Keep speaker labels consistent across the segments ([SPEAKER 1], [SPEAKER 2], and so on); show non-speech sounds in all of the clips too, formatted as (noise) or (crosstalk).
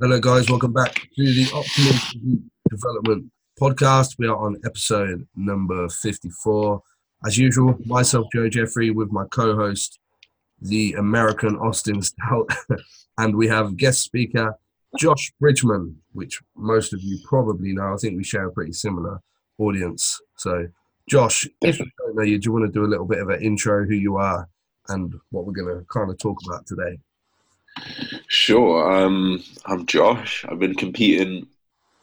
[SPEAKER 1] Hello, guys. Welcome back to the Optimal Development Podcast. We are on episode number 54. As usual, myself, Joe Jeffrey, with my co host, the American Austin Stout, (laughs) and we have guest speaker, Josh Bridgman, which most of you probably know. I think we share a pretty similar audience. So, Josh, if you don't know you, do you want to do a little bit of an intro, who you are, and what we're going to kind of talk about today?
[SPEAKER 2] Sure. Um, I'm Josh. I've been competing.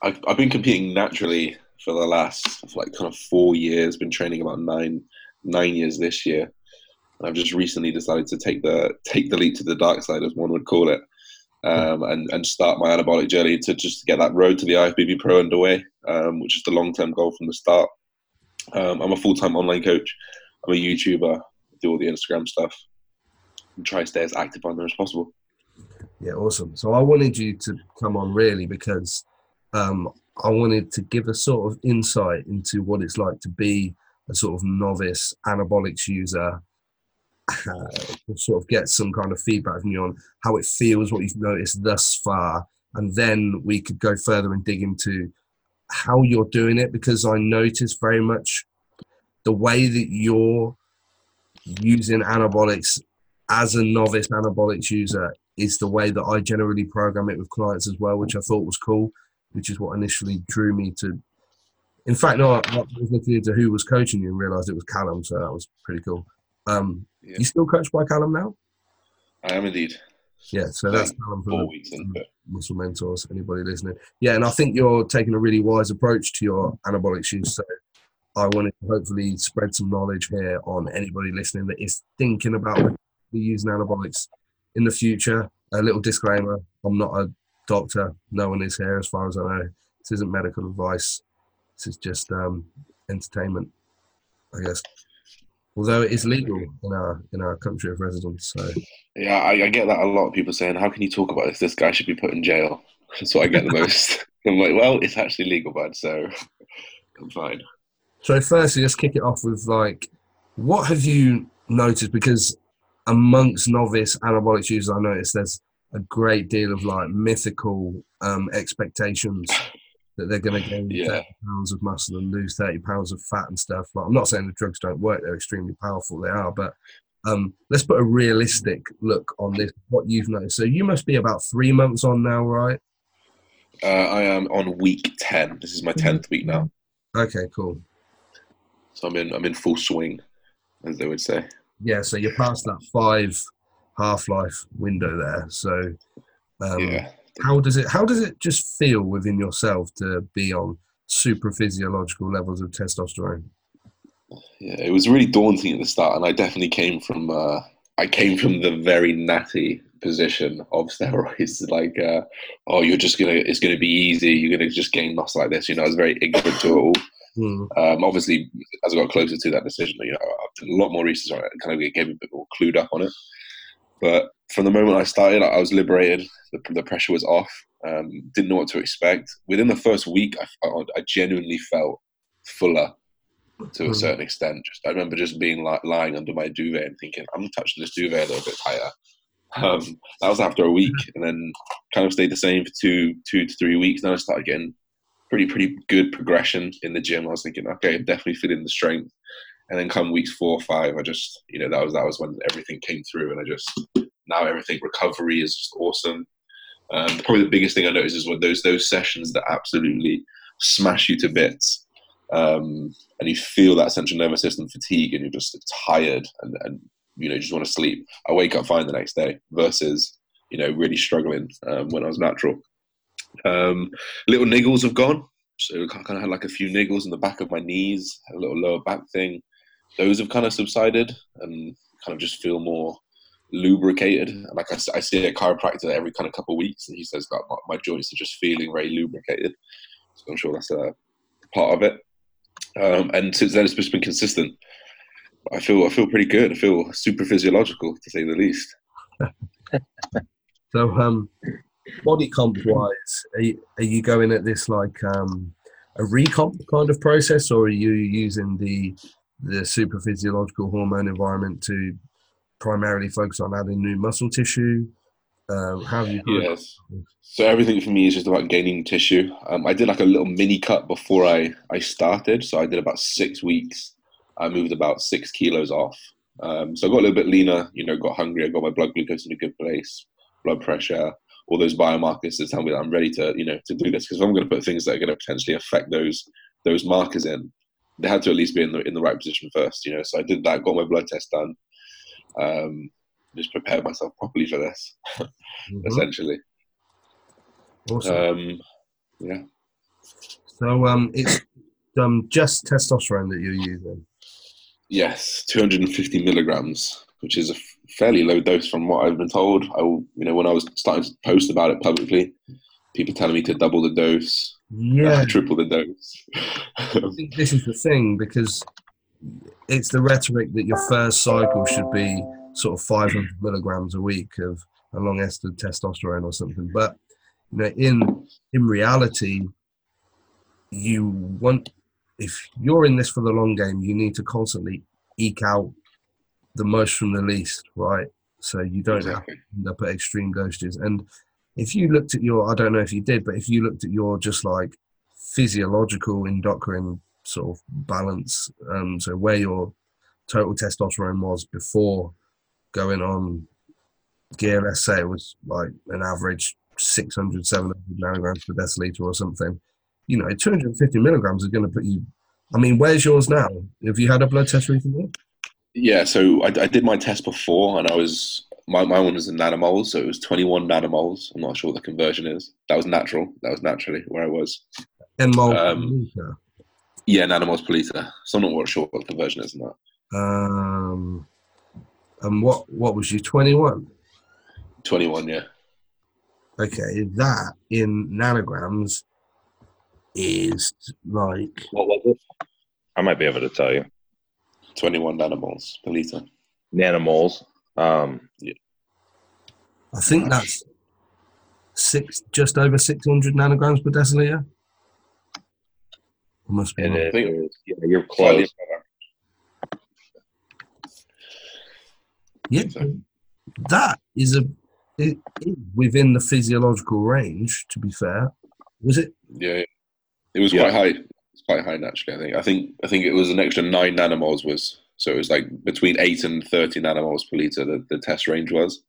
[SPEAKER 2] I've, I've been competing naturally for the last like kind of four years. Been training about nine nine years this year. I've just recently decided to take the take the leap to the dark side, as one would call it, um, and and start my anabolic journey to just get that road to the IFBB Pro underway, um, which is the long term goal from the start. Um, I'm a full time online coach. I'm a YouTuber. Do all the Instagram stuff. And try to stay as active on there as possible.
[SPEAKER 1] Yeah, awesome. So I wanted you to come on really because um, I wanted to give a sort of insight into what it's like to be a sort of novice anabolics user. Uh, sort of get some kind of feedback from you on how it feels, what you've noticed thus far, and then we could go further and dig into how you're doing it because I noticed very much the way that you're using anabolics as a novice anabolics user is the way that I generally program it with clients as well, which I thought was cool, which is what initially drew me to. In fact, no, I was looking into who was coaching you and realised it was Callum, so that was pretty cool. Um, yeah. You still coached by Callum now?
[SPEAKER 2] I am indeed.
[SPEAKER 1] Yeah, so that's Callum from four weeks but... Muscle Mentors. Anybody listening? Yeah, and I think you're taking a really wise approach to your anabolic use. So I wanted to hopefully spread some knowledge here on anybody listening that is thinking about using anabolics in the future. A little disclaimer: I'm not a doctor. No one is here, as far as I know. This isn't medical advice. This is just um, entertainment, I guess. Although it is legal in our in our country of residence. So
[SPEAKER 2] yeah, I, I get that a lot of people saying, "How can you talk about this? This guy should be put in jail." (laughs) That's what I get the most. (laughs) I'm like, well, it's actually legal, bud. So (laughs) I'm fine.
[SPEAKER 1] So firstly, let's kick it off with like, what have you noticed? Because amongst novice anabolic users, I noticed there's a great deal of like mythical um, expectations that they're going to gain yeah. 30 pounds of muscle and lose 30 pounds of fat and stuff. Like, I'm not saying the drugs don't work; they're extremely powerful. They are, but um, let's put a realistic look on this. What you've noticed. So you must be about three months on now, right?
[SPEAKER 2] Uh, I am on week ten. This is my mm-hmm. tenth week now.
[SPEAKER 1] Okay, cool.
[SPEAKER 2] So I'm in. I'm in full swing, as they would say
[SPEAKER 1] yeah, so you're past that five half life window there. So um, yeah. how does it how does it just feel within yourself to be on super physiological levels of testosterone?
[SPEAKER 2] Yeah, it was really daunting at the start, and I definitely came from uh, I came from the very natty position of (laughs) steroids. Like, uh, oh, you're just gonna it's gonna be easy. You're gonna just gain muscle like this. You know, I was very ignorant to it all. Mm. Um, obviously, as I got closer to that decision, you know, I've done a lot more research on it and kind of get a bit more clued up on it. But from the moment I started, I was liberated. The, the pressure was off. Um, didn't know what to expect. Within the first week, I, I genuinely felt fuller to a hmm. certain extent. Just I remember just being like lying under my duvet and thinking, I'm touching this duvet a little bit tighter. Um, that was after a week, and then kind of stayed the same for two, two to three weeks. Then I started getting pretty pretty good progression in the gym. I was thinking, okay, I'm definitely feeling the strength. And then come weeks four or five, I just you know that was that was when everything came through, and I just now everything recovery is just awesome. Um, probably the biggest thing I noticed is when those those sessions that absolutely smash you to bits, um, and you feel that central nervous system fatigue, and you're just tired, and, and you know just want to sleep. I wake up fine the next day versus you know really struggling um, when I was natural. Um, little niggles have gone. So I kind of had like a few niggles in the back of my knees, a little lower back thing. Those have kind of subsided and kind of just feel more lubricated. And like I, I see a chiropractor every kind of couple of weeks, and he says that my, my, joints are just feeling very lubricated. So I'm sure that's a part of it. Um, and since then, it's just been consistent. I feel I feel pretty good. I feel super physiological, to say the least.
[SPEAKER 1] so, um, body comp wise, are you, are you going at this like um, a recomp kind of process, or are you using the the super physiological hormone environment to primarily focus on adding new muscle tissue? Um, how have you?
[SPEAKER 2] Yes. So everything for me is just about gaining tissue. Um, I did like a little mini cut before I I started. So I did about six weeks. I moved about six kilos off. Um, so I got a little bit leaner. You know, got hungry. I got my blood glucose in a good place, blood pressure, all those biomarkers to tell me that I'm ready to you know to do this. Because I'm going to put things that are going to potentially affect those those markers in, they had to at least be in the in the right position first. You know, so I did that. Got my blood test done. Um, just prepared myself properly for this, (laughs) mm-hmm. essentially.
[SPEAKER 1] Awesome.
[SPEAKER 2] Um, yeah.
[SPEAKER 1] So um, it's um, just testosterone that you're using.
[SPEAKER 2] Yes, 250 milligrams, which is a fairly low dose from what I've been told. I, you know, when I was starting to post about it publicly, people telling me to double the dose,
[SPEAKER 1] yeah, uh,
[SPEAKER 2] triple the dose.
[SPEAKER 1] I think this is the thing because it's the rhetoric that your first cycle should be sort of 500 milligrams a week of a long ester testosterone or something. But you know, in in reality, you want if you're in this for the long game, you need to constantly eke out the most from the least, right? So you don't exactly. end up at extreme dosages. And if you looked at your, I don't know if you did, but if you looked at your just like physiological endocrine sort of balance, um, so where your total testosterone was before going on gear, let's say it was like an average 600, 700 nanograms per deciliter or something, you know, 250 milligrams is going to put you. I mean, where's yours now? Have you had a blood test recently?
[SPEAKER 2] Yeah, so I, I did my test before and I was, my, my one was in nanomoles, so it was 21 nanomoles. I'm not sure what the conversion is. That was natural. That was naturally where I was.
[SPEAKER 1] Nmol um.
[SPEAKER 2] Yeah, nanomoles per liter. So I'm not sure what the conversion is in that.
[SPEAKER 1] Um, and what what was you? Twenty one.
[SPEAKER 2] Twenty one, yeah.
[SPEAKER 1] Okay, that in nanograms is like.
[SPEAKER 3] What was it? I might be able to tell you.
[SPEAKER 2] Twenty one nanomoles per liter.
[SPEAKER 3] Nanomoles. Um, yeah.
[SPEAKER 1] I think that's six, just over six hundred nanograms per deciliter. Must be.
[SPEAKER 3] It is, yeah, you're close.
[SPEAKER 1] Yeah, that is a it, it, within the physiological range. To be fair, was it?
[SPEAKER 2] Yeah, it was yeah. quite high. It's quite high naturally. I think. I think. I think it was an extra nine nanomoles. Was so it was like between eight and thirty nanomoles per liter. The, the test range was.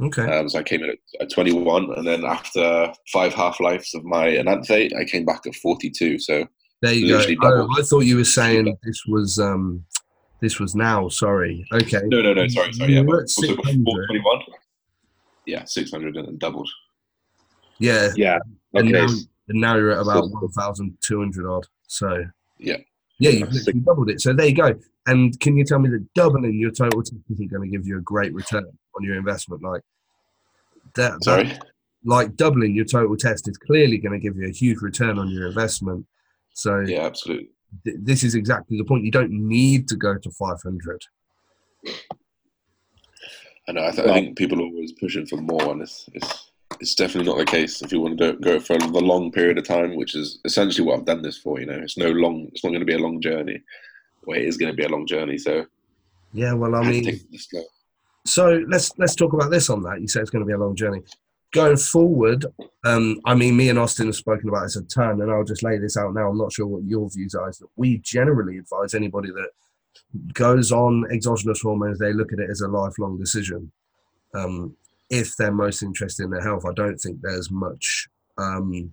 [SPEAKER 1] Okay.
[SPEAKER 2] Um, so I came in at, at 21, and then after five half lives of my enanthate, I came back at 42. So
[SPEAKER 1] there you go. Oh, I thought you were saying this was um, this was now. Sorry. Okay.
[SPEAKER 2] No, no, no. Sorry, sorry. Yeah, but also 21. Yeah, 600 and doubled.
[SPEAKER 1] Yeah.
[SPEAKER 3] Yeah.
[SPEAKER 1] Okay. And now, and now you're at about 1,200 odd. So.
[SPEAKER 2] Yeah.
[SPEAKER 1] Yeah, you've literally doubled it. So there you go. And can you tell me that doubling your total test isn't going to give you a great return on your investment? Like that.
[SPEAKER 2] Sorry.
[SPEAKER 1] That, like doubling your total test is clearly going to give you a huge return on your investment. So
[SPEAKER 2] yeah, absolutely
[SPEAKER 1] th- this is exactly the point. You don't need to go to 500.
[SPEAKER 2] I know. I, th- I think people are always pushing for more, and it's, it's it's definitely not the case if you want to go for the long period of time, which is essentially what I've done this for. You know, it's no long. It's not going to be a long journey. Well, it is going to be a long journey. So
[SPEAKER 1] yeah, well, I mean, so let's let's talk about this on that. You say it's going to be a long journey going forward, um, I mean, me and Austin have spoken about this a ton, and I'll just lay this out now. I'm not sure what your views are. Is that we generally advise anybody that goes on exogenous hormones, they look at it as a lifelong decision. Um, if they're most interested in their health, I don't think there's much um,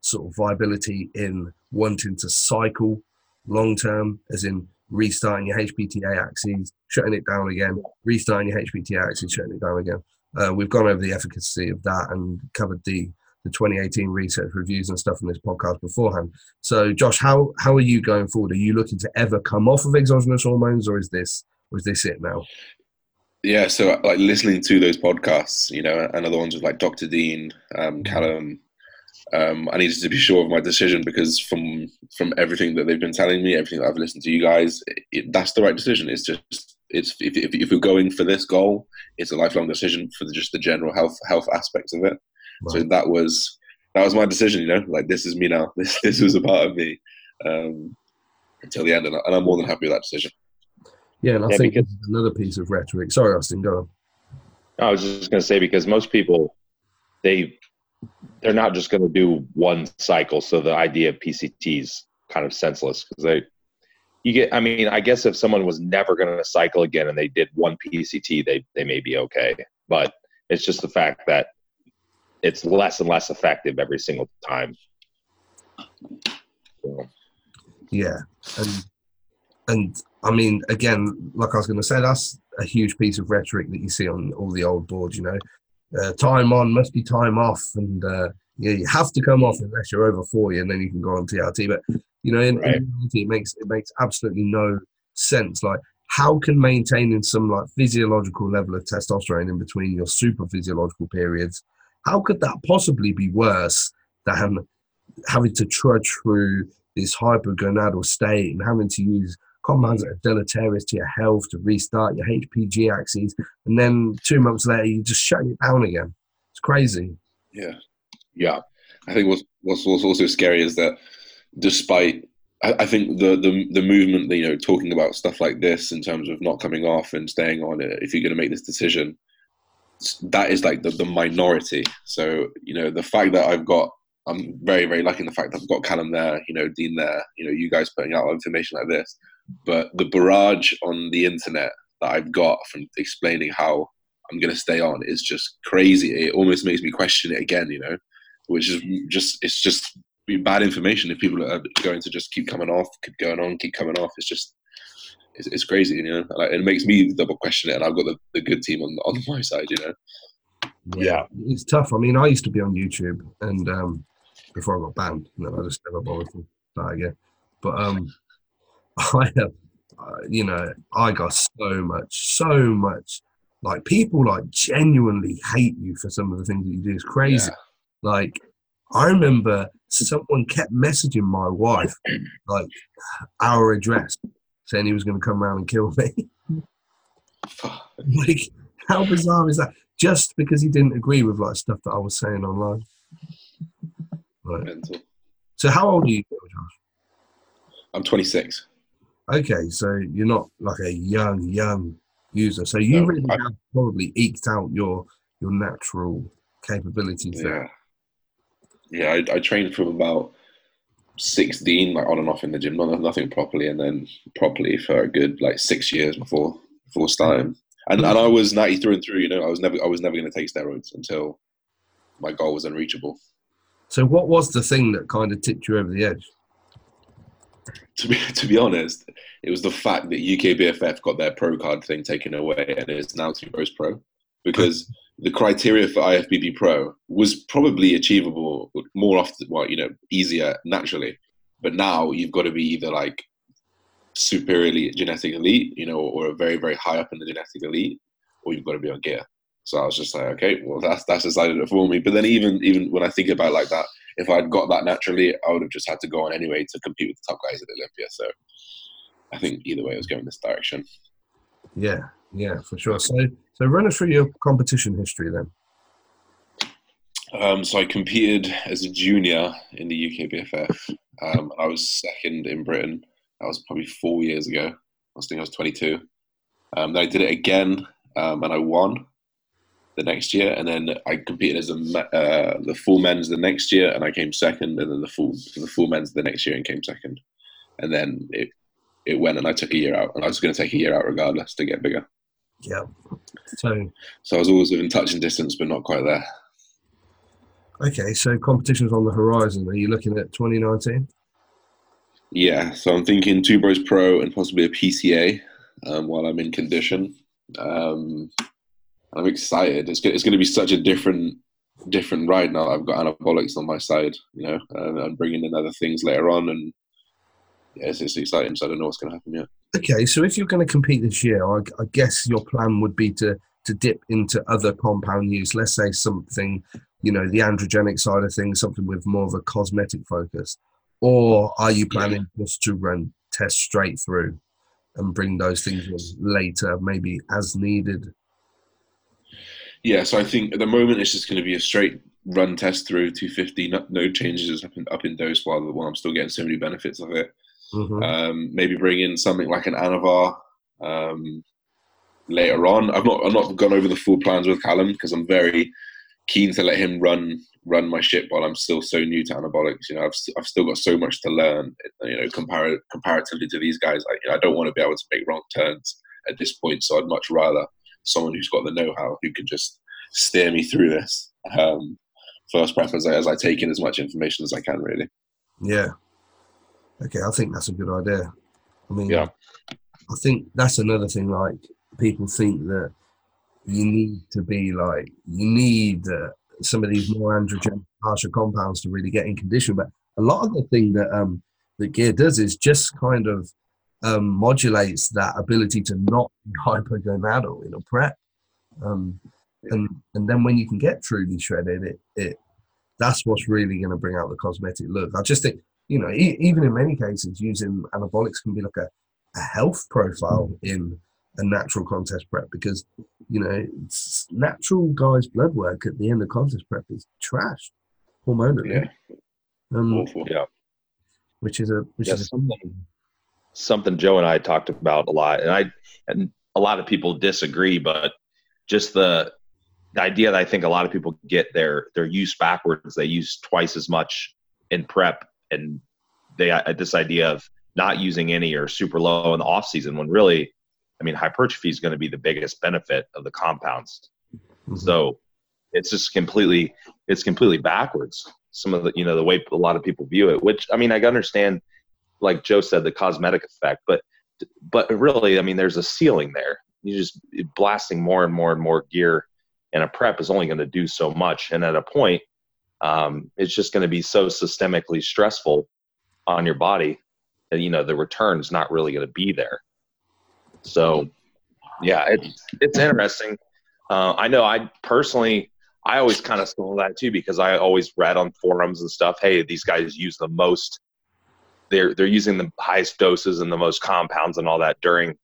[SPEAKER 1] sort of viability in wanting to cycle long term, as in restarting your HPTA axes, shutting it down again, restarting your HPTA axes, shutting it down again. Uh, we've gone over the efficacy of that and covered the the 2018 research reviews and stuff in this podcast beforehand. So, Josh, how how are you going forward? Are you looking to ever come off of exogenous hormones, or is this or is this it now?
[SPEAKER 2] Yeah, so like listening to those podcasts, you know, and other ones with like Dr. Dean, um, mm-hmm. Callum, um, I needed to be sure of my decision because from from everything that they've been telling me, everything that I've listened to you guys, it, that's the right decision. It's just it's if, if, if, you're going for this goal, it's a lifelong decision for the, just the general health health aspects of it. Right. So that was that was my decision. You know, like this is me now. (laughs) This this was a part of me um, until the end, and, I, am more than happy with that decision.
[SPEAKER 1] Yeah, and I yeah, think because, another piece of rhetoric. Sorry, Austin, go on.
[SPEAKER 3] I was just going to say because most people they they're not just going to do one cycle, so the idea of PCT is kind of senseless because they you get. I mean, I guess if someone was never going to cycle again and they did one PCT, they they may be okay, but it's just the fact that it's less and less effective every single time. So,
[SPEAKER 1] Yeah, and and I mean, again, like I was going to say, that's a huge piece of rhetoric that you see on all the old boards. You know, uh, time on must be time off, and uh, yeah, you have to come off unless you're over forty, and then you can go on TRT. But you know, in,
[SPEAKER 3] Right.
[SPEAKER 1] in reality, it makes it makes absolutely no sense. Like, how can maintaining some like physiological level of testosterone in between your super physiological periods, how could that possibly be worse than having to trudge through this hypergonadal state and having to use compounds that are deleterious to your health to restart your HPG axes, and then two months later you just shut it down again. It's crazy.
[SPEAKER 2] Yeah, yeah. I think what's what's, also scary is that despite I, I think the, the the movement, you know, talking about stuff like this in terms of not coming off and staying on it, if you're going to make this decision, that is like the, the minority. So you know, the fact that I've got, I'm very very lucky in the fact that I've got Callum there, you know, Dean there, you know, you guys putting out information like this, but the barrage on the internet that I've got from explaining how I'm going to stay on is just crazy. It almost makes me question it again, you know, which is just it's just bad information if people are going to just keep coming off, keep going on, keep coming off. It's just it's, it's crazy, you know. Like, it makes me double question it, and I've got the, the good team on on my side, you know.
[SPEAKER 3] Yeah.
[SPEAKER 1] it's tough. I mean, I used to be on YouTube, and um, before I got banned, and then I just never bothered to start again. But um, I have, uh, you know, I got so much, so much. Like people like genuinely hate you for some of the things that you do. It's crazy.
[SPEAKER 2] Yeah.
[SPEAKER 1] Like, I remember someone kept messaging my wife, like, our address, saying he was going to come around and kill me. like, how bizarre is that? Just because he didn't agree with like stuff that I was saying online. Right.
[SPEAKER 2] Mental.
[SPEAKER 1] So, how old are you, Josh?
[SPEAKER 2] I'm 26.
[SPEAKER 1] Okay, so you're not like a young, young user. So you
[SPEAKER 2] No,
[SPEAKER 1] really
[SPEAKER 2] I-
[SPEAKER 1] have probably eked out your your natural capabilities there.
[SPEAKER 2] Yeah, yeah. I, I trained from about 16, like on and off in the gym, not nothing properly, and then properly for a good like six years before before starting. And and I was natty through and through. You know, I was never I was never going to take steroids until my goal was unreachable.
[SPEAKER 1] So, what was the thing that kind of tipped you over the edge?
[SPEAKER 2] To be to be honest, it was the fact that UKBFF got their pro card thing taken away and it's now Two Bros Pro, because the criteria for IFBB Pro was probably achievable more often, well, you know, easier naturally, but now you've got to be either like superiorly genetic elite, you know, or very very high up in the genetic elite, or you've got to be on gear. So I was just like, okay, well that's that's decided it for me. But then even even when I think about like that, if I'd got that naturally, I would have just had to go on anyway to compete with the top guys at Olympia. So I think either way, it was going this direction.
[SPEAKER 1] Yeah, yeah, for sure. So, so run us through your competition history then.
[SPEAKER 2] Um, so I competed as a junior in the UKBFF. Um, I was second in Britain. That was probably four years ago. I was think I was 22. Um, then I did it again, um, and I won the next year. And then I competed as a uh, the full men's the next year, and I came second. And then the full the full men's the next year and came second. And then it it went, and I took a year out, and I was going to take a year out regardless to get bigger.
[SPEAKER 1] Yeah. So,
[SPEAKER 2] So I was always within touch and distance, but not quite there.
[SPEAKER 1] okay, so competitions on the horizon. Are you looking at 2019?
[SPEAKER 2] Yeah, so I'm thinking two bros pro and possibly a PCA um, while I'm in condition. Um, I'm excited. It's going, it's going to be such a different different ride now. I've got anabolics on my side, you know, and I'm bringing in other things later on, and yeah, it's, it's exciting. So I don't know what's going to happen yet.
[SPEAKER 1] Okay, so if you're going to compete this year, I, I guess your plan would be to to dip into other compound use. Let's say something, you know, the androgenic side of things, something with more of a cosmetic focus, or are you planning just to run test straight through and bring those things in later, maybe as needed?
[SPEAKER 2] Yeah, so I think at the moment it's just going to be a straight run test through 250, no, no changes up in, up in dose while, while I'm still getting so many benefits of it.
[SPEAKER 1] Mhm.
[SPEAKER 2] Um, maybe bring in something like an Anavar, um, later on. I've not I've not gone over the full plans with Callum because I'm very keen to let him run run my ship while I'm still so new to anabolics. You know, I've I've still got so much to learn. You know, compar- comparatively to these guys, I, you know, I don't want to be able to make wrong turns at this point. So I'd much rather someone who's got the know-how who can just steer me through this. Um, first preference as I, take in as much information as I can, really.
[SPEAKER 1] Yeah. Okay, I think that's a good idea. I mean,
[SPEAKER 3] Yeah.
[SPEAKER 1] I think that's another thing. Like people think that you need to be like you need uh, some of these more androgenic harsher compounds to really get in condition. But a lot of the thing that um that gear does is just kind of um, modulates that ability to not be (laughs) hypogonadal in a prep. Um, and and then when you can get truly shredded, it it that's what's really going to bring out the cosmetic look. I just think you know e- even in many cases using anabolics can be like a, a health profile in a natural contest prep because you know it's natural guys blood work at the end of contest prep is trash hormonally
[SPEAKER 2] Yeah,
[SPEAKER 1] um,
[SPEAKER 2] awful.
[SPEAKER 3] Yeah.
[SPEAKER 1] which is a which
[SPEAKER 3] Yeah,
[SPEAKER 1] is a
[SPEAKER 3] something Joe and I talked about a lot, and I and a lot of people disagree, but just the the idea that I think a lot of people get their their use backwards. They use twice as much in prep, and they uh, this idea of not using any or super low in the off season when really, I mean, hypertrophy is going to be the biggest benefit of the compounds.
[SPEAKER 1] Mhm.
[SPEAKER 3] So it's just completely it's completely backwards. Some of the you know the way a lot of people view it, which I mean I understand, like Joe said, the cosmetic effect, but but really I mean there's a ceiling there. You just blasting more and more and more gear in a prep is only going to do so much, and at a point, um, it's just going to be so systemically stressful on your body that you know the return's not really going to be there. So yeah, it's it's interesting. Uh, I know I personally, I always kind of stole that too because I always read on forums and stuff. Hey, these guys use the most. They're they're using the highest doses and the most compounds and all that during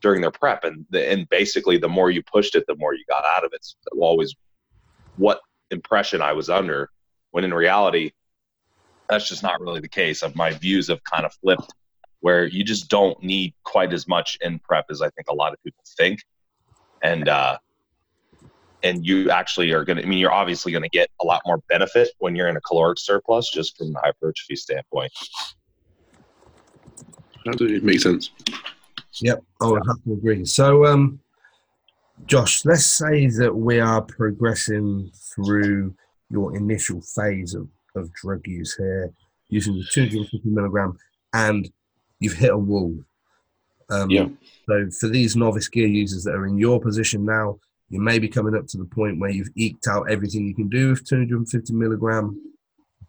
[SPEAKER 3] during their prep, and the, and basically the more you pushed it, the more you got out of it. It's always what impression I was under. When in reality, that's just not really the case. My views have kind of flipped, where you just don't need quite as much in prep as I think a lot of people think, and uh, and you actually are going to. I mean, you're obviously going to get a lot more benefit when you're in a caloric surplus, just from the hypertrophy standpoint.
[SPEAKER 2] Absolutely makes sense.
[SPEAKER 1] Yep, I would have to agree. So, um, Josh, let's say that we are progressing through your initial phase of, of drug use here, using the 250 milligram, and you've hit a wall. Um,
[SPEAKER 2] Yeah.
[SPEAKER 1] So, for these novice gear users that are in your position now, you may be coming up to the point where you've eked out everything you can do with 250 milligram.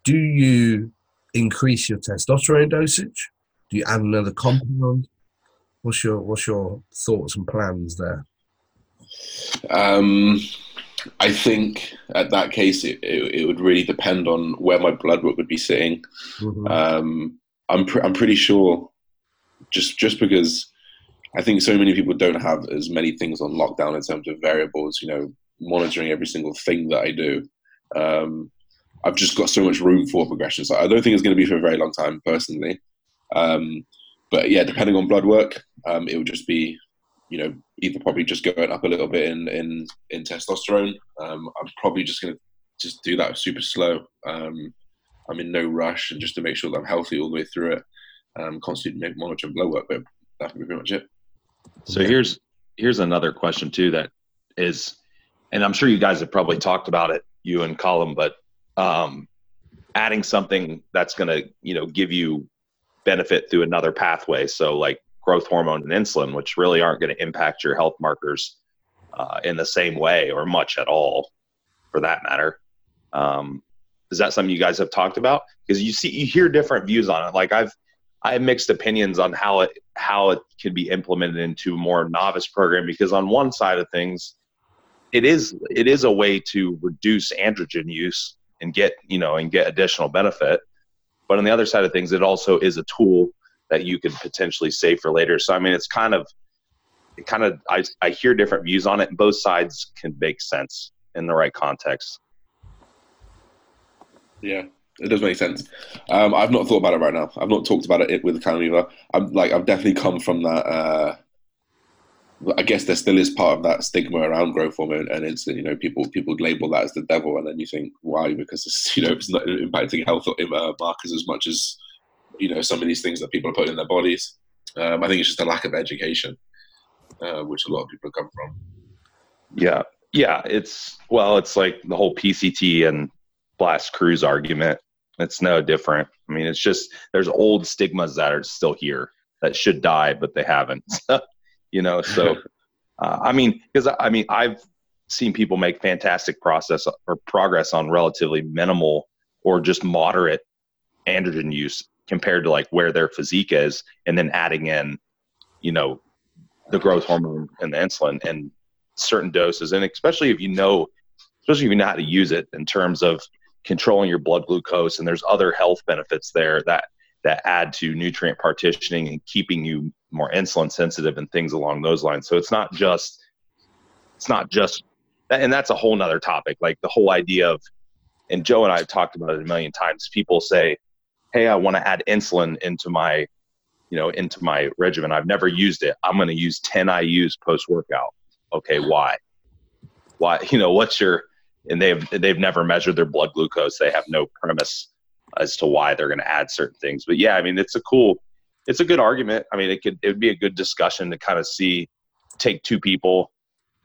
[SPEAKER 1] Do you increase your testosterone dosage? Do you add another compound? What's your what's your thoughts and plans there?
[SPEAKER 2] Um, I think at that case, it, it, it would really depend on where my blood work would be sitting.
[SPEAKER 1] Mhm.
[SPEAKER 2] Um, I'm I'm pretty sure, just just because I think so many people don't have as many things on lockdown in terms of variables. You know, monitoring every single thing that I do. Um, I've just got so much room for progression. So I don't think it's going to be for a very long time, personally. Um, but yeah, depending on blood work, um, it would just be, you know, either probably just going up a little bit in in, in testosterone. Um, I'm probably just to just do that super slow. Um, I'm in no rush, and just to make sure that I'm healthy all the way through it. Um, constantly monitoring blood work, but that would be pretty much it.
[SPEAKER 3] So here's here's another question too that is, and I'm sure you guys have probably talked about it, you and Colin, but um, adding something that's going to you know give you benefit through another pathway. So like growth hormone and insulin, which really aren't going to impact your health markers uh, in the same way or much at all, for that matter. Um, is that something you guys have talked about? Because you see, you hear different views on it. Like I've I have mixed opinions on how it how it can be implemented into a more novice program because on one side of things, it is it is a way to reduce androgen use and get you know and get additional benefit. But on the other side of things, it also is a tool that you could potentially save for later. So I mean, it's kind of it kind of I I hear different views on it, and both sides can make sense in the right context.
[SPEAKER 2] Yeah, it does make sense. Um, I've not thought about it right now. I've not talked about it with Callum either. I'm like I've definitely come from that uh, I guess there still is part of that stigma around growth hormone and insulin. You know, people people label that as the devil, and then you think, why? Because it's (laughs) you know it's not impacting health or markers as much as you know some of these things that people are putting in their bodies. Um, I think it's just a lack of education, uh, which a lot of people come from.
[SPEAKER 3] Yeah, yeah. It's well, it's like the whole PCT and blast cruise argument. It's no different. I mean, it's just there's old stigmas that are still here that should die, but they haven't. (laughs) you know, so uh, I mean, because I mean, I've seen people make fantastic process or progress on relatively minimal or just moderate androgen use compared to like where their physique is, and then adding in, you know, the growth hormone and the insulin and certain doses, and especially if you know, especially if you know how to use it in terms of controlling your blood glucose, and there's other health benefits there that that add to nutrient partitioning and keeping you more insulin sensitive and things along those lines. So it's not just it's not just and that's a whole nother topic. Like the whole idea of and Joe and I have talked about it a million times. People say, Hey, I want to add insulin into my you know, into my regimen. I've never used it. I'm gonna use 10 IUs post workout. Okay, why? Why you know, what's your and they've they've never measured their blood glucose. They have no premise as to why they're going to add certain things. But yeah, I mean, it's a cool, it's a good argument. I mean, it could it would be a good discussion to kind of see, take two people,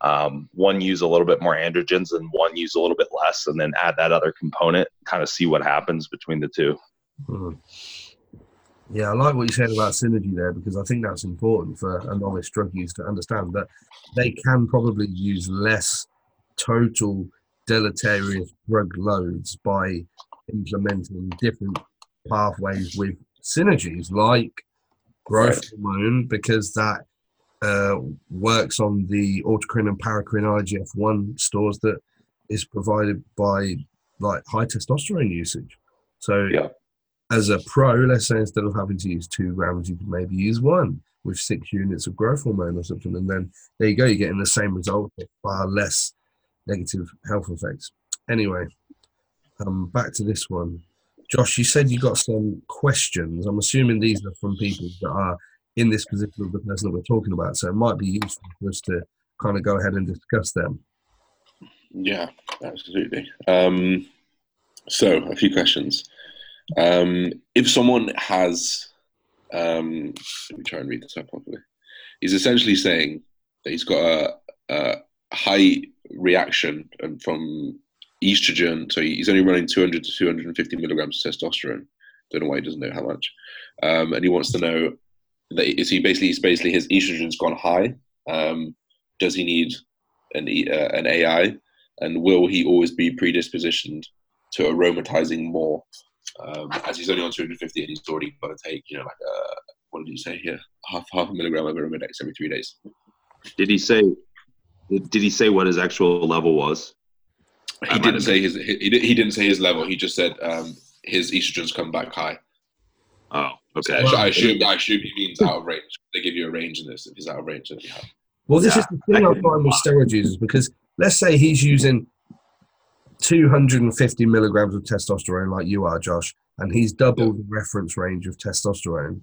[SPEAKER 3] um, one use a little bit more androgens and one use a little bit less, and then add that other component, kind of see what happens between the 2
[SPEAKER 1] mm-hmm. Yeah, I like what you said about synergy there because I think that's important for a novice drug use to understand that they can probably use less total deleterious drug loads by implementing different pathways with synergies like growth right. hormone because that uh, works on the autocrine and paracrine IGF-1 stores that is provided by like high testosterone usage. So yeah. as a pro, let's say instead of having to use two grams, you could maybe use one with six units of growth hormone or something. And then there you go, you're getting the same result, but far less negative health effects. Anyway, um, back to this one. Josh, you said you got some questions. I'm assuming these are from people that are in this position of the person that we're talking about. So it might be useful for us to kind of go ahead and discuss them.
[SPEAKER 2] Yeah, absolutely. Um, so, a few questions. Um, if someone has, um, let me try and read this out properly. He's essentially saying that he's got a, a high reaction from estrogen. So he's only running 200 to 250 milligrams of testosterone. Don't know why he doesn't know how much. Um, and he wants to know that is he basically basically his estrogen's gone high. Um, does he need an uh, an AI? And will he always be predispositioned to aromatizing more? Um, as he's only on 250 and he's already got to take, you know, like a, what did you say here? Half half a milligram of Arimidex every three days.
[SPEAKER 3] Did he say? Did he say what his actual level was?
[SPEAKER 2] He didn't say his he, he didn't say his level. He just said um, his estrogens come back high.
[SPEAKER 3] Oh, okay.
[SPEAKER 2] So I, assume I assume he means out of range. They give you a range in this. If he's out of range, then you have.
[SPEAKER 1] Well, this yeah. is the thing I find with steroid users because let's say he's using 250 milligrams of testosterone, like you are, Josh, and he's double yeah. the reference range of testosterone.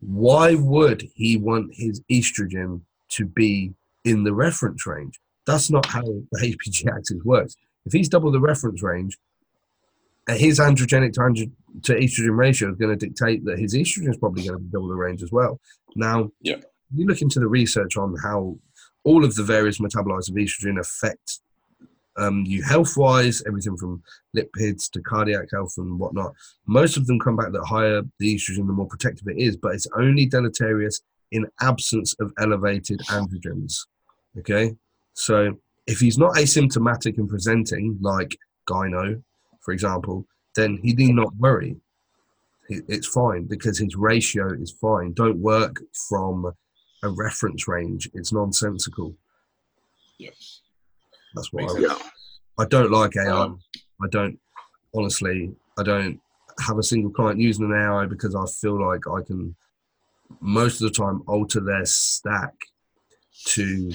[SPEAKER 1] Why would he want his estrogen to be in the reference range? That's not how the HPG axis works. If he's double the reference range, his androgenic to, andro- to estrogen ratio is going to dictate that his estrogen is probably going to be double the range as well. Now,
[SPEAKER 2] yeah.
[SPEAKER 1] you look into the research on how all of the various metabolites of estrogen affect um, you health wise, everything from lipids to cardiac health and whatnot. Most of them come back that higher the estrogen, the more protective it is, but it's only deleterious in absence of elevated androgens. Okay, so if he's not asymptomatic and presenting, like gyno, for example, then he need not worry. It's fine because his ratio is fine. Don't work from a reference range. It's nonsensical.
[SPEAKER 2] Yes.
[SPEAKER 1] That's what I, I don't like AI. Um, I don't, honestly, I don't have a single client using an AI because I feel like I can most of the time alter their stack to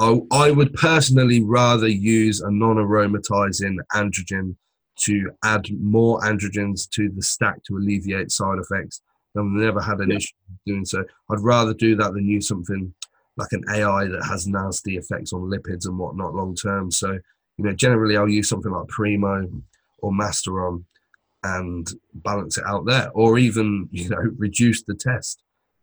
[SPEAKER 1] I, I would personally rather use a non-aromatizing androgen to add more androgens to the stack to alleviate side effects. I've never had an yeah. issue doing so. I'd rather do that than use something like an AI that has nasty effects on lipids and whatnot long term. So, you know, generally I'll use something like Primo or Masteron and balance it out there, or even (laughs) you know reduce the test.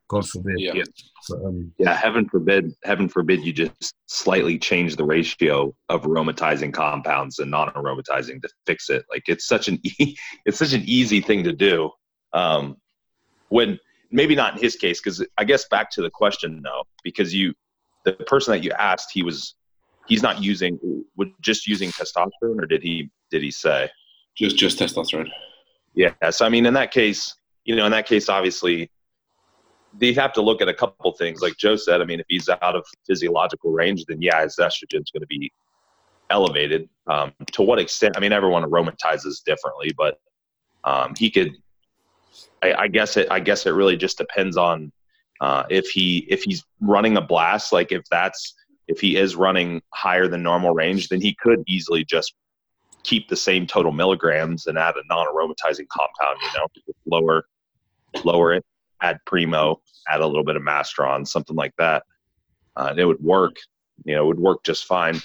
[SPEAKER 1] God forbid.
[SPEAKER 2] Yeah.
[SPEAKER 1] But, um,
[SPEAKER 3] Yeah, heaven forbid, heaven forbid you just slightly change the ratio of aromatizing compounds and non-aromatizing to fix it. Like it's such an e- (laughs) it's such an easy thing to do. Um, when maybe not in his case, because I guess back to the question though, because you the person that you asked, he was he's not using just using testosterone, or did he did he say?
[SPEAKER 2] Just just testosterone.
[SPEAKER 3] Yeah. So I mean, in that case, you know, in that case, obviously, they have to look at a couple things. Like Joe said, I mean, if he's out of physiological range, then yeah, his estrogen's going to be elevated. Um, to what extent? I mean, everyone aromatizes differently, but um, he could. I, I guess it. I guess it really just depends on uh, if he if he's running a blast. Like if that's if he is running higher than normal range, then he could easily just keep the same total milligrams and add a non-aromatizing compound. You know, lower lower it, add primo, add a little bit of Masteron, something like that, uh, it would work. You know, it would work just fine.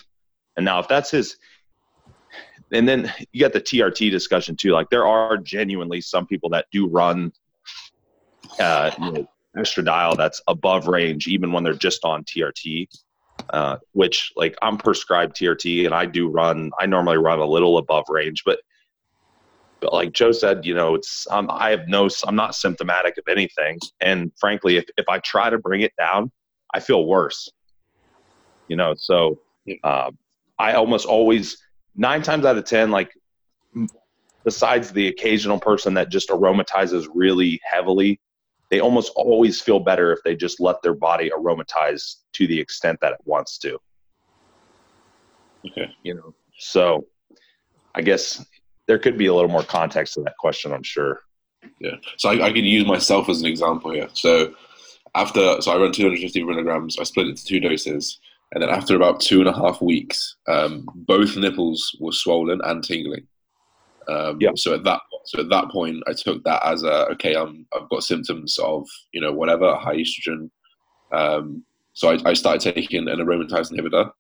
[SPEAKER 3] And now, if that's his, and then you got the TRT discussion too. Like there are genuinely some people that do run, uh, you know, estradiol that's above range, even when they're just on TRT. Uh, which like I'm prescribed TRT and I do run. I normally run a little above range, but but like Joe said, you know, it's um, I have no, I'm not symptomatic of anything, and frankly, if if I try to bring it down, I feel worse. You know, so uh, I almost always nine times out of ten, like besides the occasional person that just aromatizes really heavily, they almost always feel better if they just let their body aromatize to the extent that it wants to.
[SPEAKER 2] Okay.
[SPEAKER 3] You know, so I guess there could be a little more context to that question. I'm sure.
[SPEAKER 2] Yeah. So I, I can use myself as an example here. So after, so I run 250 milligrams. I split it to two doses, and then after about two and a half weeks, um, both nipples were swollen and tingling. Um,
[SPEAKER 3] Yeah.
[SPEAKER 2] So at that, so at that point, I took that as a okay. I'm, I've got symptoms of you know whatever high estrogen. Um, so I, I started taking an aromatase inhibitor,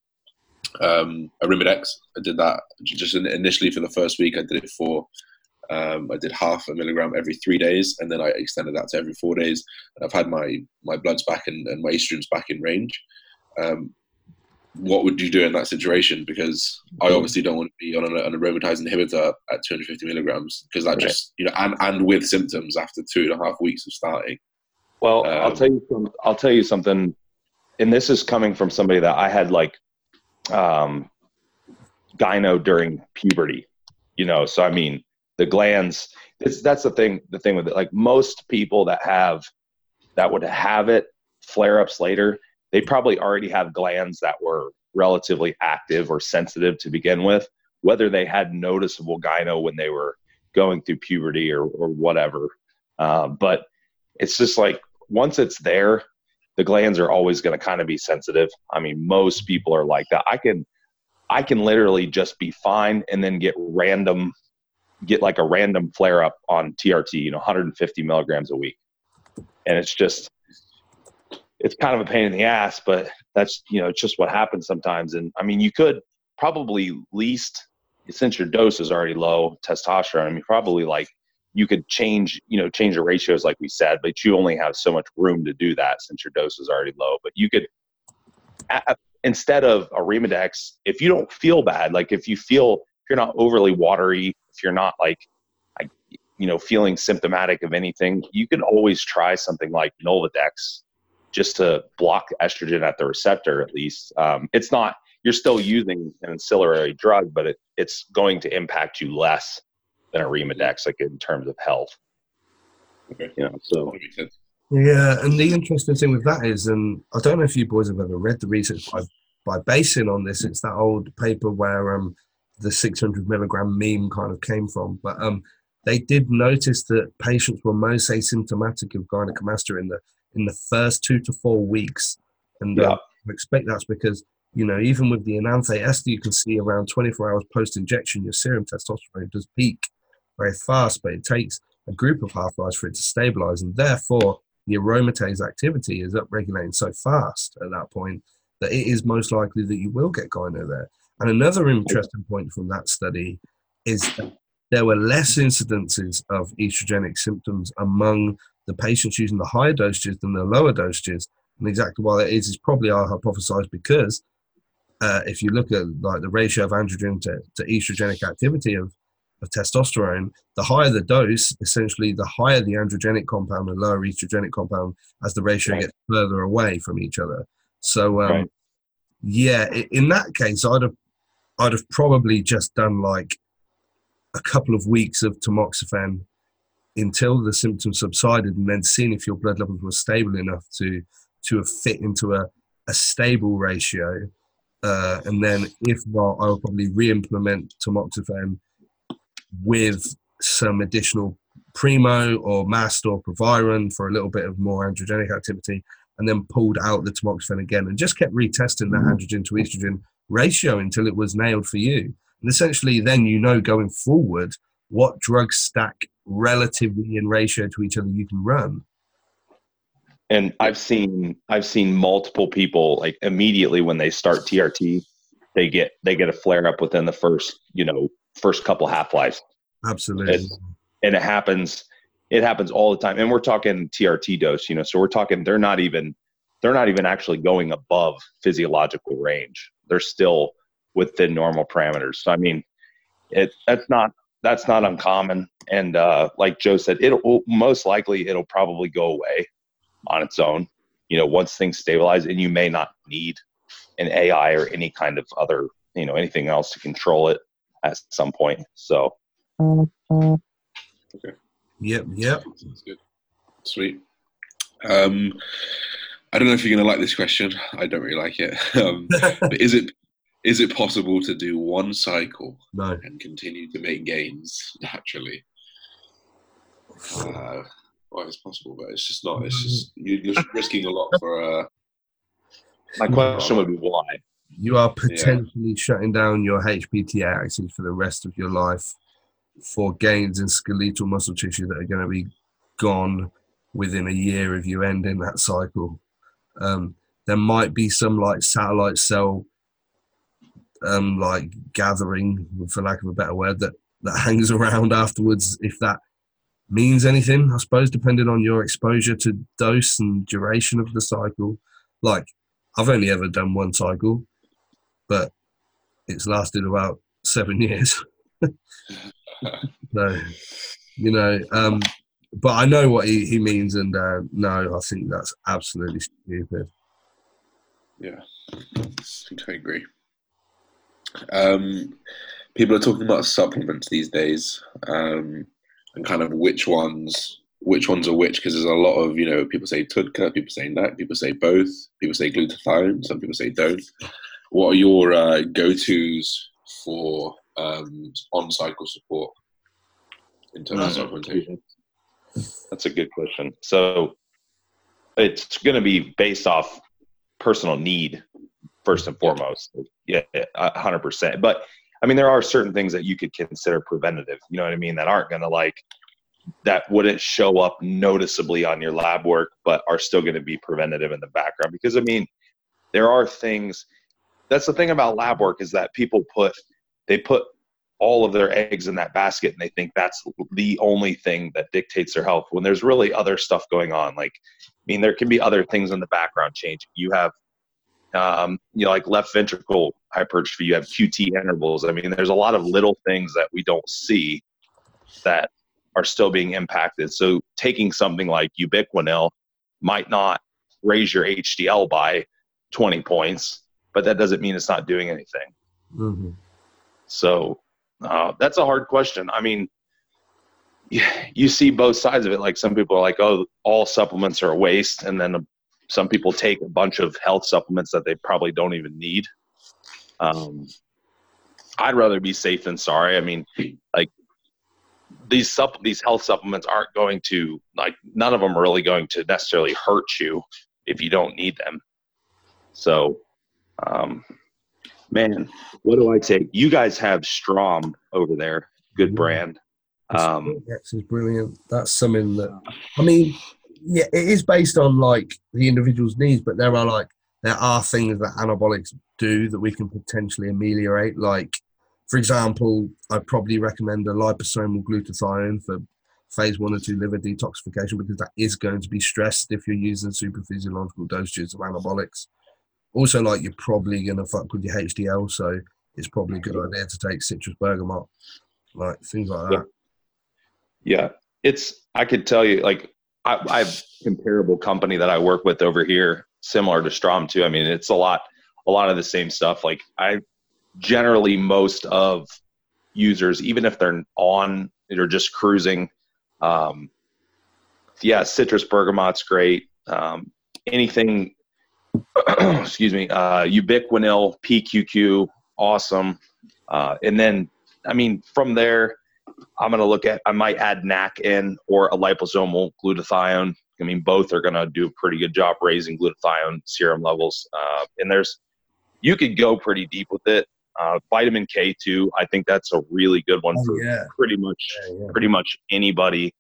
[SPEAKER 2] um, Arimidex. I did that just initially for the first week. I did it for um, I did half a milligram every three days, and then I extended that to every four days. And I've had my my bloods back and, and my estrogens back in range. Um, what would you do in that situation? Because I obviously don't want to be on an, an aromatase inhibitor at 250 milligrams because that
[SPEAKER 3] Right.
[SPEAKER 2] just you know and and with symptoms after two and a half weeks of starting.
[SPEAKER 3] Well, I'll
[SPEAKER 2] Um,
[SPEAKER 3] tell you. Some, I'll tell you something, and this is coming from somebody that I had like, um, gyno during puberty. You know, so I mean, the glands. That's the thing. The thing with it, like most people that have that would have it flare ups later, they probably already have glands that were relatively active or sensitive to begin with, whether they had noticeable gyno when they were going through puberty or, or whatever. Uh, but it's just like once it's there, the glands are always going to kind of be sensitive. I mean, most people are like that. I can, I can literally just be fine and then get random, get like a random flare up on TRT, you know, 150 milligrams a week, and it's just, it's kind of a pain in the ass, but that's you know, it's just what happens sometimes. And I mean, you could probably least since your dose is already low testosterone. I mean, probably like you could change, you know, change the ratios like we said, but you only have so much room to do that since your dose is already low. But you could, instead of a Remodex, if you don't feel bad, like if you feel, if you're not overly watery, if you're not like you know, feeling symptomatic of anything, you can always try something like novadex just to block estrogen at the receptor at least. Um, it's not, you're still using an ancillary drug, but it, it's going to impact you less than a Remodex, like in terms of health.
[SPEAKER 2] Okay.
[SPEAKER 3] You know, so
[SPEAKER 2] That makes sense.
[SPEAKER 1] Yeah, and the interesting thing with that is, and I don't know if you boys have ever read the research by by basing on this. It's that old paper where um the 600 milligram meme kind of came from, but um they did notice that patients were most asymptomatic of gynecomastia in the in the first two to four weeks, and uh, I expect that's because you know even with the enanthe ester, you can see around 24 hours post injection, your serum testosterone does peak very fast, but it takes a group of half lives for it to stabilize, and therefore the aromatase activity is upregulating so fast at that point that it is most likely that you will get gyno there. And another interesting point from that study is that there were less incidences of estrogenic symptoms among the patients using the higher dosages than the lower dosages. And exactly why that is is probably I hypothesized because uh, if you look at like the ratio of androgen to, to estrogenic activity of, of testosterone, the higher the dose, essentially the higher the androgenic compound and lower estrogenic compound as the ratio right. gets further away from each other. So um, right. yeah, in that case, I'd have I'd have probably just done like a couple of weeks of tamoxifen until the symptoms subsided, and then seen if your blood levels were stable enough to to fit into a, a stable ratio. Uh, and then, if not, I will probably re-implement tamoxifen with some additional primo or mast or proviron for a little bit of more androgenic activity, and then pulled out the tamoxifen again and just kept retesting that mm-hmm. androgen to estrogen ratio until it was nailed for you. And essentially, then you know going forward what drugs stack relatively in ratio to each other you can run.
[SPEAKER 3] And I've seen I've seen multiple people like immediately when they start TRT, they get they get a flare up within the first you know first couple half lives.
[SPEAKER 1] Absolutely.
[SPEAKER 3] And, and it happens it happens all the time. And we're talking TRT dose, you know, so we're talking they're not even they're not even actually going above physiological range. They're still within normal parameters. So I mean, it that's not that's not uncommon. And uh, like Joe said, it'll most likely it'll probably go away on its own. You know, once things stabilize, and you may not need an AI or any kind of other you know anything else to control it at some point. So.
[SPEAKER 2] Okay.
[SPEAKER 1] Yep. Yep.
[SPEAKER 2] Sounds good. Sweet. Um, I don't know if you're going to like this question. I don't really like it. (laughs) Um, (laughs) but is it is it possible to do one cycle
[SPEAKER 1] no.
[SPEAKER 2] and continue to make gains naturally? Uh, well, it's possible, but it's just not. It's just you're risking a lot for. Uh,
[SPEAKER 3] My question would be why.
[SPEAKER 1] You are potentially yeah. shutting down your HPTA axis for the rest of your life for gains in skeletal muscle tissue that are going to be gone within a year of you ending that cycle. Um, there might be some like satellite cell um, like gathering, for lack of a better word, that that hangs around afterwards. If that means anything, I suppose, depending on your exposure to dose and duration of the cycle. Like, I've only ever done one cycle, but it's lasted about seven (laughs) years. so, you know, um, but I know what he, he means, and uh, no, I think that's absolutely stupid.
[SPEAKER 2] Yeah, I agree. Um, people are talking about supplements these days, um, and kind of which ones which ones are which because there's a lot of you know people say TUDCA, people say that people say both, people say glutathione, some people say don't. What are your uh, go tos for um, on cycle support in terms of supplementation?
[SPEAKER 3] That's a good question. So it's going to be based off personal need first and foremost. Yeah, hundred percent. But I mean, there are certain things that you could consider preventative. You know what I mean? That aren't going to like that wouldn't show up noticeably on your lab work, but are still going to be preventative in the background. Because I mean, there are things. That's the thing about lab work is that people put they put all of their eggs in that basket and they think that's the only thing that dictates their health when there's really other stuff going on. Like i mean there can be other things in the background change. You have um, you know like left ventricle hypertrophy you have qt intervals. I mean there's a lot of little things that we don't see that are still being impacted. So taking something like ubiquinol might not raise your hdl by 20 points but that doesn't mean it's not doing anything mm-hmm. so uh, that's a hard question. I mean, you see both sides of it. Like some people are like, "Oh, all supplements are a waste," and then some people take a bunch of health supplements that they probably don't even need. Um, I'd rather be safe than sorry. I mean, like these sup these health supplements aren't going to like none of them are really going to necessarily hurt you if you don't need them. So, um, man, what do I say? You guys have Strom over there, good brand.
[SPEAKER 1] Um, X is brilliant. That's something that I mean, yeah, it is based on like the individual's needs, but there are like there are things that anabolics do that we can potentially ameliorate. Like, for example, I'd probably recommend a liposomal glutathione for phase one or two liver detoxification because that is going to be stressed if you're using super physiological dosages of anabolics. Also, like you're probably to fuck with your HDL, so it's probably a good idea to take citrus bergamot, like things like that.
[SPEAKER 3] Yeah, yeah. it's I could tell you like I, I have (laughs) comparable company that I work with over here, similar to Strom too. I mean, it's a lot, a lot of the same stuff. Like I generally most of users, even if they're on or just cruising, um, yeah, citrus bergamot's great. Um, anything, (clears throat) excuse me, uh, ubiquinol, PQQ, awesome. Uh, and then, I mean, from there, I'm going to look at, I might add NAC in or a liposomal glutathione. I mean, both are going to do a pretty good job raising glutathione serum levels. Uh, and there's, you could go pretty deep with it. Uh, vitamin K2, I think that's a really good one
[SPEAKER 1] Oh,
[SPEAKER 3] for
[SPEAKER 1] yeah.
[SPEAKER 3] pretty much,
[SPEAKER 1] Yeah, yeah.
[SPEAKER 3] pretty much anybody.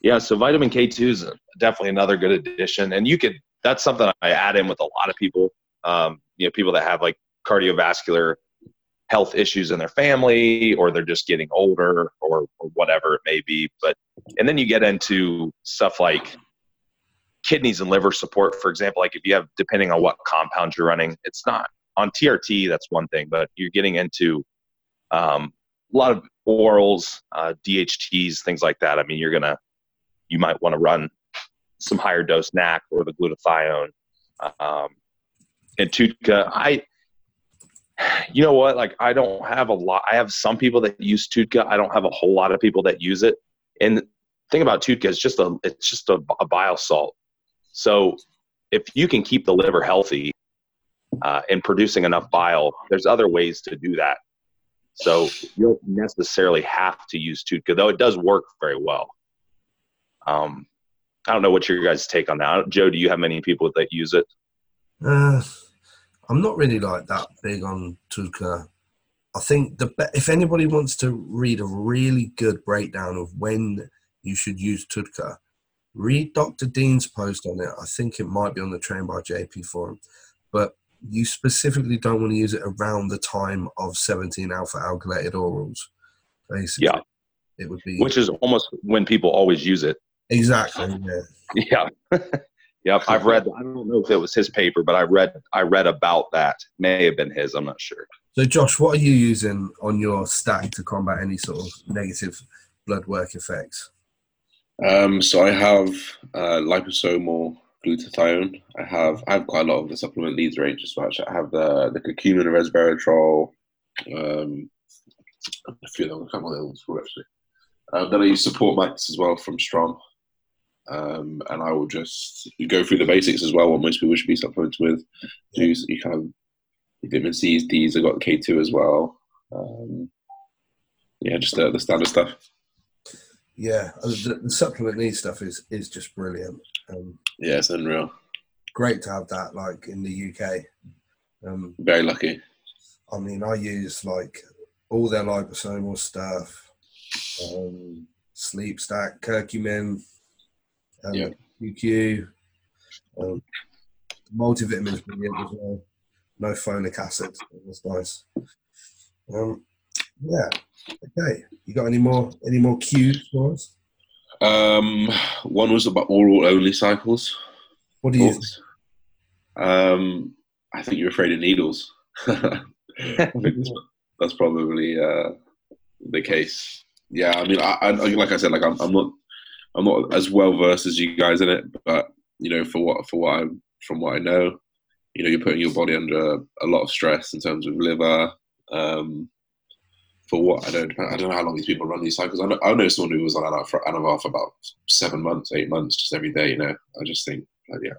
[SPEAKER 3] Yeah, so vitamin K2 is definitely another good addition. And you could, that's something I add in with a lot of people, um, you know, people that have like cardiovascular health issues in their family or they're just getting older or, or whatever it may be. But and then you get into stuff like kidneys and liver support for example. Like if you have depending on what compound you're running it's not on trt that's one thing but you're getting into um, a lot of orals uh, dhts things like that. I mean you're gonna you might want to run some higher dose nac or the glutathione um, and TUDCA i you know what? Like, I don't have a lot. I have some people that use TUDCA. I don't have a whole lot of people that use it. And the thing about TUDCA is just a, it's just a, a bile salt. So if you can keep the liver healthy uh, and producing enough bile, there's other ways to do that. So you don't necessarily have to use TUDCA, though it does work very well. Um, I don't know what your guys' take on that. Joe, do you have many people that use it?
[SPEAKER 1] Uh, I'm not really like that big on TUDCA. I think the if anybody wants to read a really good breakdown of when you should use TUDCA, read Dr. Dean's post on it. I think it might be on the Train by JP forum, but you specifically don't want to use it around the time of 17 alpha alkylated orals. Basically,
[SPEAKER 3] Yeah.
[SPEAKER 1] it would be
[SPEAKER 3] Which is almost when people always use it.
[SPEAKER 1] Exactly (laughs) yeah.
[SPEAKER 3] Yeah. (laughs) yep. I've read I don't know if it was his paper, but I read I read about that. May have been his, I'm not sure.
[SPEAKER 1] So, Josh, what are you using on your stack to combat any sort of negative blood work effects?
[SPEAKER 2] Um, so I have uh, liposomal glutathione. I have I have quite a lot of the supplement leads range as well. I have the the curcumin and resveratrol. Um, a few of them, a couple of ones for actually. Um, then I use Support Max as well from Strom. Um, and I will just go through the basics as well. What most people should be supplementing with. Do you, you kind of vitamin C's, D's. I got K two as well. Um, yeah, just the, the standard stuff.
[SPEAKER 1] Yeah, uh, the, the supplement need stuff is is just brilliant. Um,
[SPEAKER 2] Yeah, it's unreal.
[SPEAKER 1] great to have that, like in the UK. Um,
[SPEAKER 2] Very lucky.
[SPEAKER 1] I mean, I use like all their liposomal stuff, um, sleep stack, curcumin, um,
[SPEAKER 2] Yeah.
[SPEAKER 1] QQ, um, multivitamins brilliant as well. No folic acid. That's nice. Um, yeah. Okay. You got any more any more cues for us?
[SPEAKER 2] Um, one was about oral only cycles.
[SPEAKER 1] What do you?
[SPEAKER 2] Um, I think you're afraid of needles. That's, (laughs) (laughs) that's probably uh, the case. Yeah, I mean, I, I like I said, like I'm, I'm not, I'm not as well versed as you guys in it, but you know, for what for what I from what I know, you know, you're putting your body under a lot of stress in terms of liver. Um, for what I don't, I don't know how long these people run these cycles. I know, I know someone who was on Anavar for, Anavar for about seven months, eight months, just every day. You know, I just think, like, yeah,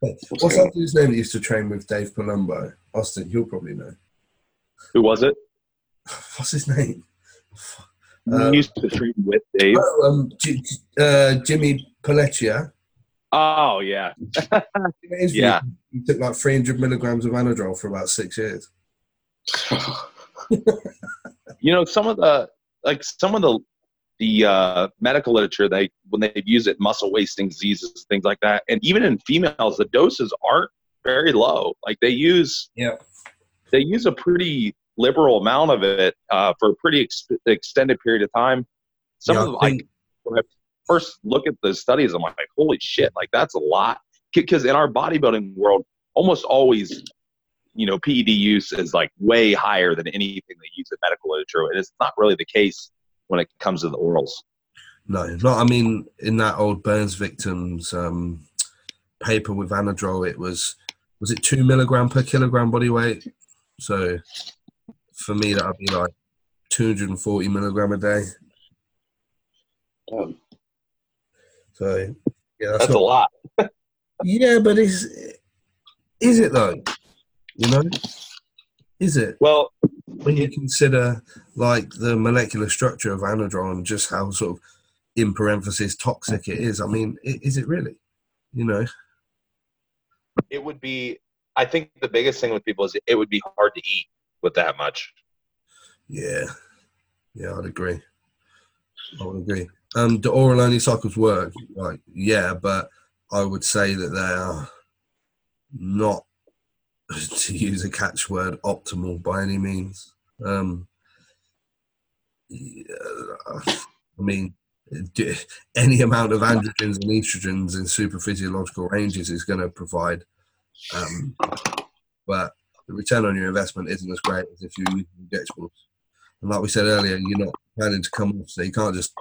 [SPEAKER 1] What's that dude's name that used to train with Dave Palumbo? Austin, you'll probably know.
[SPEAKER 3] Who was it? (sighs)
[SPEAKER 1] What's his name? Um,
[SPEAKER 3] used to train with Dave.
[SPEAKER 1] Oh, um, J- uh, Jimmy Pelletier.
[SPEAKER 3] Oh yeah. (laughs) Yeah.
[SPEAKER 1] He took like 300 milligrams of Anadrol for about six years. (laughs)
[SPEAKER 3] You know, some of the like some of the the uh, medical literature, they when they've used it, muscle wasting diseases, things like that, and even in females, the doses aren't very low. Like they use,
[SPEAKER 1] Yeah.
[SPEAKER 3] they use a pretty liberal amount of it uh, for a pretty ex- extended period of time. Some
[SPEAKER 1] Yeah,
[SPEAKER 3] of them,
[SPEAKER 1] I
[SPEAKER 3] I when I first look at the studies, I'm like, holy shit, like that's a lot. Because in our bodybuilding world, almost always, you know, PED use is like way higher than anything they use in medical literature, and it's not really the case when it comes to the orals.
[SPEAKER 1] No, not. I mean, in that old Burns victims um, paper with Anadrol, it was was it two milligram per kilogram body weight. So for me, that would be like 240 milligram a day.
[SPEAKER 2] Um,
[SPEAKER 1] So yeah, that's,
[SPEAKER 3] That's a lot.
[SPEAKER 1] yeah, but is is it though? You know, is it
[SPEAKER 3] Well,
[SPEAKER 1] when you consider like the molecular structure of Anadrol just how sort of in parenthesis toxic it is? I mean, is it really? You know.
[SPEAKER 3] it would be. I think the biggest thing with people is it would be hard to eat with that much.
[SPEAKER 1] Yeah, yeah, I'd agree. I would agree. Um, do oral only cycles work? Like, yeah, but I would say that they are not, (laughs) to use a catchword, optimal by any means. Um, I mean, any amount of androgens and estrogens in super physiological ranges is going to provide, um, but the return on your investment isn't as great as if you use injectables. And like we said earlier, you're not planning to come off, so you can't just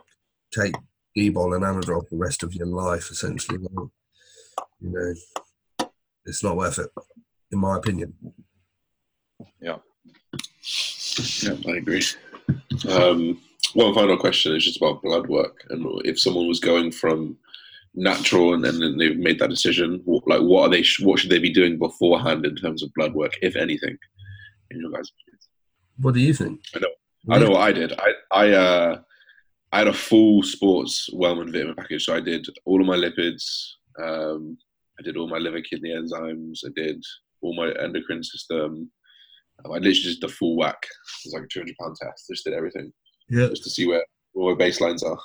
[SPEAKER 1] take D-bol and Anadrol for the rest of your life, essentially. You know, it's not worth it, in my opinion.
[SPEAKER 2] Yeah. Yeah, I agree. Um, one final question is just about blood work, and if someone was going from natural and then they've made that decision, what, like what are they? What should they be doing beforehand in terms of blood work, if anything? In your guys' opinions?
[SPEAKER 1] What do you think?
[SPEAKER 2] I know- I know what I did. I I uh I had a full sports Wellman vitamin package. So I did all of my lipids. Um, I did all my liver kidney enzymes. I did all my endocrine system. Um, I literally just did the full whack. It was like a two hundred pound test. Just did everything
[SPEAKER 1] Yeah,
[SPEAKER 2] just to see where where my baselines are.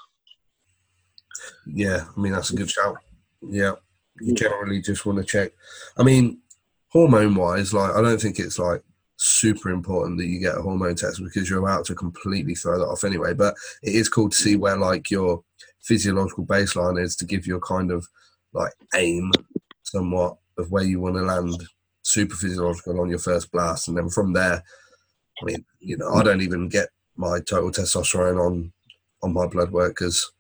[SPEAKER 1] Yeah. I mean, that's a good shout. Yeah, you generally just want to check. I mean, hormone-wise, like I don't think it's like super important that you get a hormone test because you're about to completely throw that off anyway. But it is cool to see where like your physiological baseline is to give you a kind of like aim somewhat of where you want to land super physiological on your first blast and then from there i mean you know i mm. don't even get my total testosterone on on my blood work because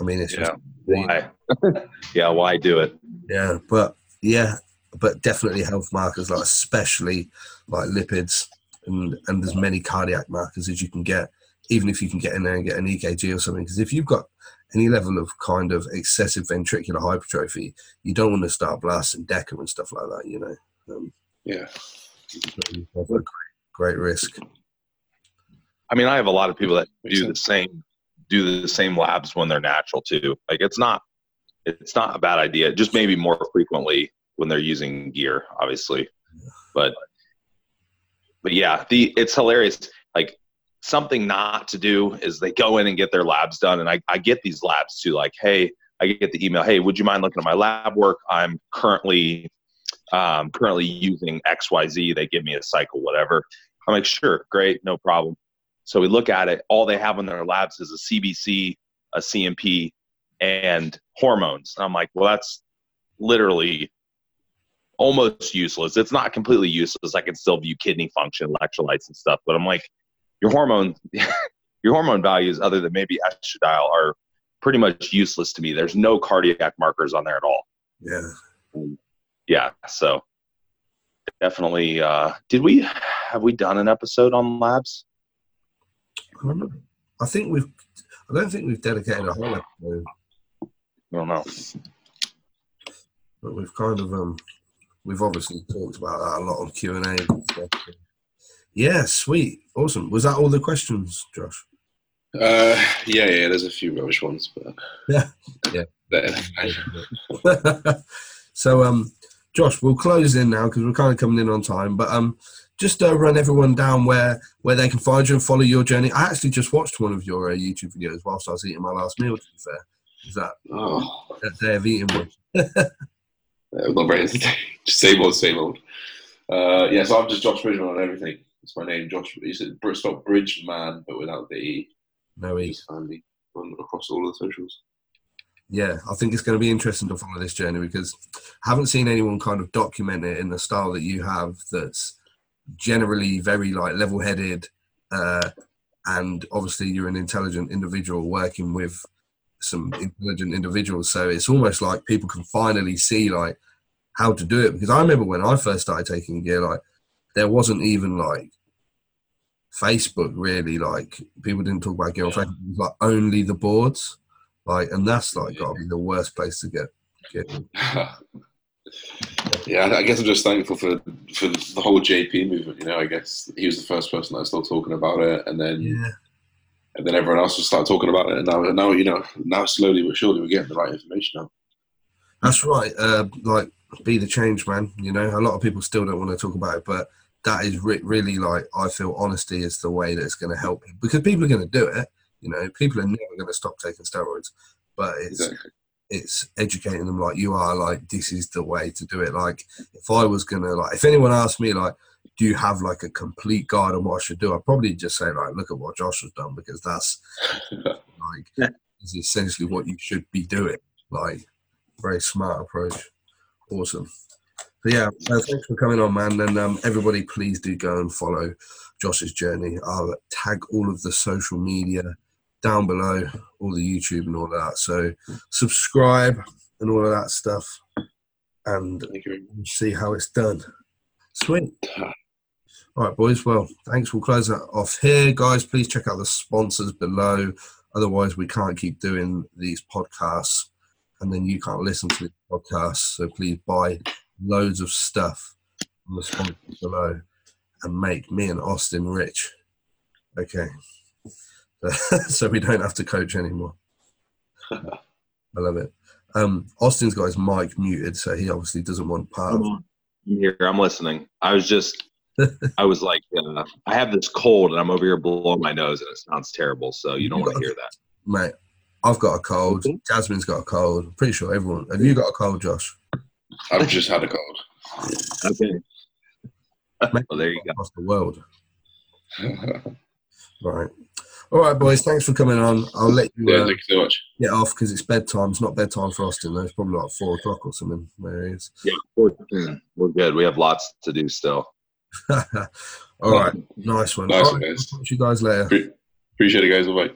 [SPEAKER 1] i mean it's just
[SPEAKER 3] Why? (laughs) yeah, why do it?
[SPEAKER 1] yeah, but yeah, but definitely health markers, like especially like lipids and and as many cardiac markers as you can get, even if you can get in there and get an EKG or something. Because if you've got any level of kind of excessive ventricular hypertrophy, you don't want to start blasting Deca and stuff like that. You know, um,
[SPEAKER 2] Yeah,
[SPEAKER 1] great, great risk.
[SPEAKER 3] I mean, I have a lot of people that do the same do the same labs when they're natural too. Like it's not it's not a bad idea. Just maybe more frequently when they're using gear, obviously. But but yeah, the it's hilarious. Like something not to do is they go in and get their labs done, and I, I get these labs too. Like, hey, I get the email, hey, would you mind looking at my lab work? I'm currently um, currently using X Y Z. They give me a cycle, whatever. I'm like, sure, great, no problem. So we look at it. All they have in their labs is a CBC, a CMP, and hormones. And I'm like, well, that's literally almost useless. It's not completely useless. I can still view kidney function, electrolytes, and stuff. But I'm like, your hormone, (laughs) your hormone values, other than maybe estradiol, are pretty much useless to me. There's no cardiac markers on there at all.
[SPEAKER 1] Yeah,
[SPEAKER 3] Yeah. So definitely. Uh, did we have we done an episode on labs?
[SPEAKER 1] I. I think we've. I don't think we've dedicated a whole episode,
[SPEAKER 3] don't know.
[SPEAKER 1] but we've kind of um, we've obviously talked about that a lot on Q and A. Yeah, sweet, awesome. Was that all the questions, Josh?
[SPEAKER 2] uh, yeah, yeah. There's a few rubbish ones, but
[SPEAKER 1] Yeah. Yeah. (laughs) So, um, Josh, we'll close in now because we're kind of coming in on time. But um, just uh, run everyone down where where they can find you and follow your journey. I actually just watched one of your uh, YouTube videos whilst I was eating my last meal. To be fair, is that
[SPEAKER 2] Oh,
[SPEAKER 1] that day of eating one? (laughs)
[SPEAKER 2] not very. (laughs) Just same old, same old. Uh, yeah, so I'm just Josh Bridgman on everything. It's my name, Josh. He said, it's spelled Bridgeman, but without the E.
[SPEAKER 1] No E.
[SPEAKER 2] On across all of the socials.
[SPEAKER 1] Yeah, I think it's going to be interesting to follow this journey because I haven't seen anyone kind of document it in the style that you have. That's generally very like level-headed, uh, and obviously you're an intelligent individual working with some intelligent individuals. So it's almost like people can finally see like how to do it. Because I remember when I first started taking gear, like there wasn't even like Facebook really. Like people didn't talk about gear on
[SPEAKER 2] Yeah.
[SPEAKER 1] Facebook. Was like only the boards. Like, and that's like got to be the worst place to get. get (laughs)
[SPEAKER 2] yeah, I guess I'm just thankful for for the whole JP movement. You know, I guess he was the first person that started talking about it, and then
[SPEAKER 1] yeah,
[SPEAKER 2] and then everyone else just started talking about it. And now, now you know, now slowly but surely we're getting the right information out.
[SPEAKER 1] that's right. Uh, like, be the change, man. You know, a lot of people still don't want to talk about it, but that is re- really like I feel honesty is the way that it's going to help people because people are going to do it. You know, people are never going to stop taking steroids, but it's
[SPEAKER 2] Exactly.
[SPEAKER 1] It's educating them like you are like this is the way to do it. Like if i was gonna like if anyone asked me like do you have like a complete guide on what i should do? I'd probably just say like look at what josh has done because that's (laughs) like
[SPEAKER 3] Yeah.
[SPEAKER 1] is essentially what you should be doing. Like very smart approach. Awesome. So yeah uh, thanks for coming on man. And um, everybody please do go and follow josh's journey. I'll tag all of the social media down below all the youtube and all of that. So subscribe and all of that stuff and
[SPEAKER 2] Thank you very much.
[SPEAKER 1] see how it's done. Sweet. Ah. All right boys. Well thanks. We'll close that off here. Guys please check out the sponsors below. Otherwise we can't keep doing these podcasts and then you can't listen to the podcasts. So please buy loads of stuff from the sponsors below and make me and austin rich. Okay (laughs) so we don't have to coach anymore I love it. Um, Austin's got his mic muted, so he obviously doesn't want part of.
[SPEAKER 3] I'm here. I'm listening. I was just, (laughs) I was like, uh, I have this cold and I'm over here blowing my nose and it sounds terrible. So you don't want to hear that.
[SPEAKER 1] Mate, I've got a cold. Jasmine's got a cold. I'm pretty sure everyone. Have you got a cold, Josh?
[SPEAKER 2] I've just had a cold.
[SPEAKER 3] Okay. Well, there you go.
[SPEAKER 1] Across the world. (laughs) Right. All right, boys. Thanks for coming on. I'll let you
[SPEAKER 2] yeah,
[SPEAKER 1] uh,
[SPEAKER 2] thank you so much.
[SPEAKER 1] get off because it's bedtime. It's not bedtime for Austin, though. It's probably like four o'clock or something. There he is.
[SPEAKER 3] Yeah, we're, we're good. We have lots to do still. (laughs)
[SPEAKER 1] All right. Nice one.
[SPEAKER 2] Nice
[SPEAKER 1] All right,
[SPEAKER 2] guys.
[SPEAKER 1] I'll talk to you guys later.
[SPEAKER 2] Appreciate it, guys. Bye bye.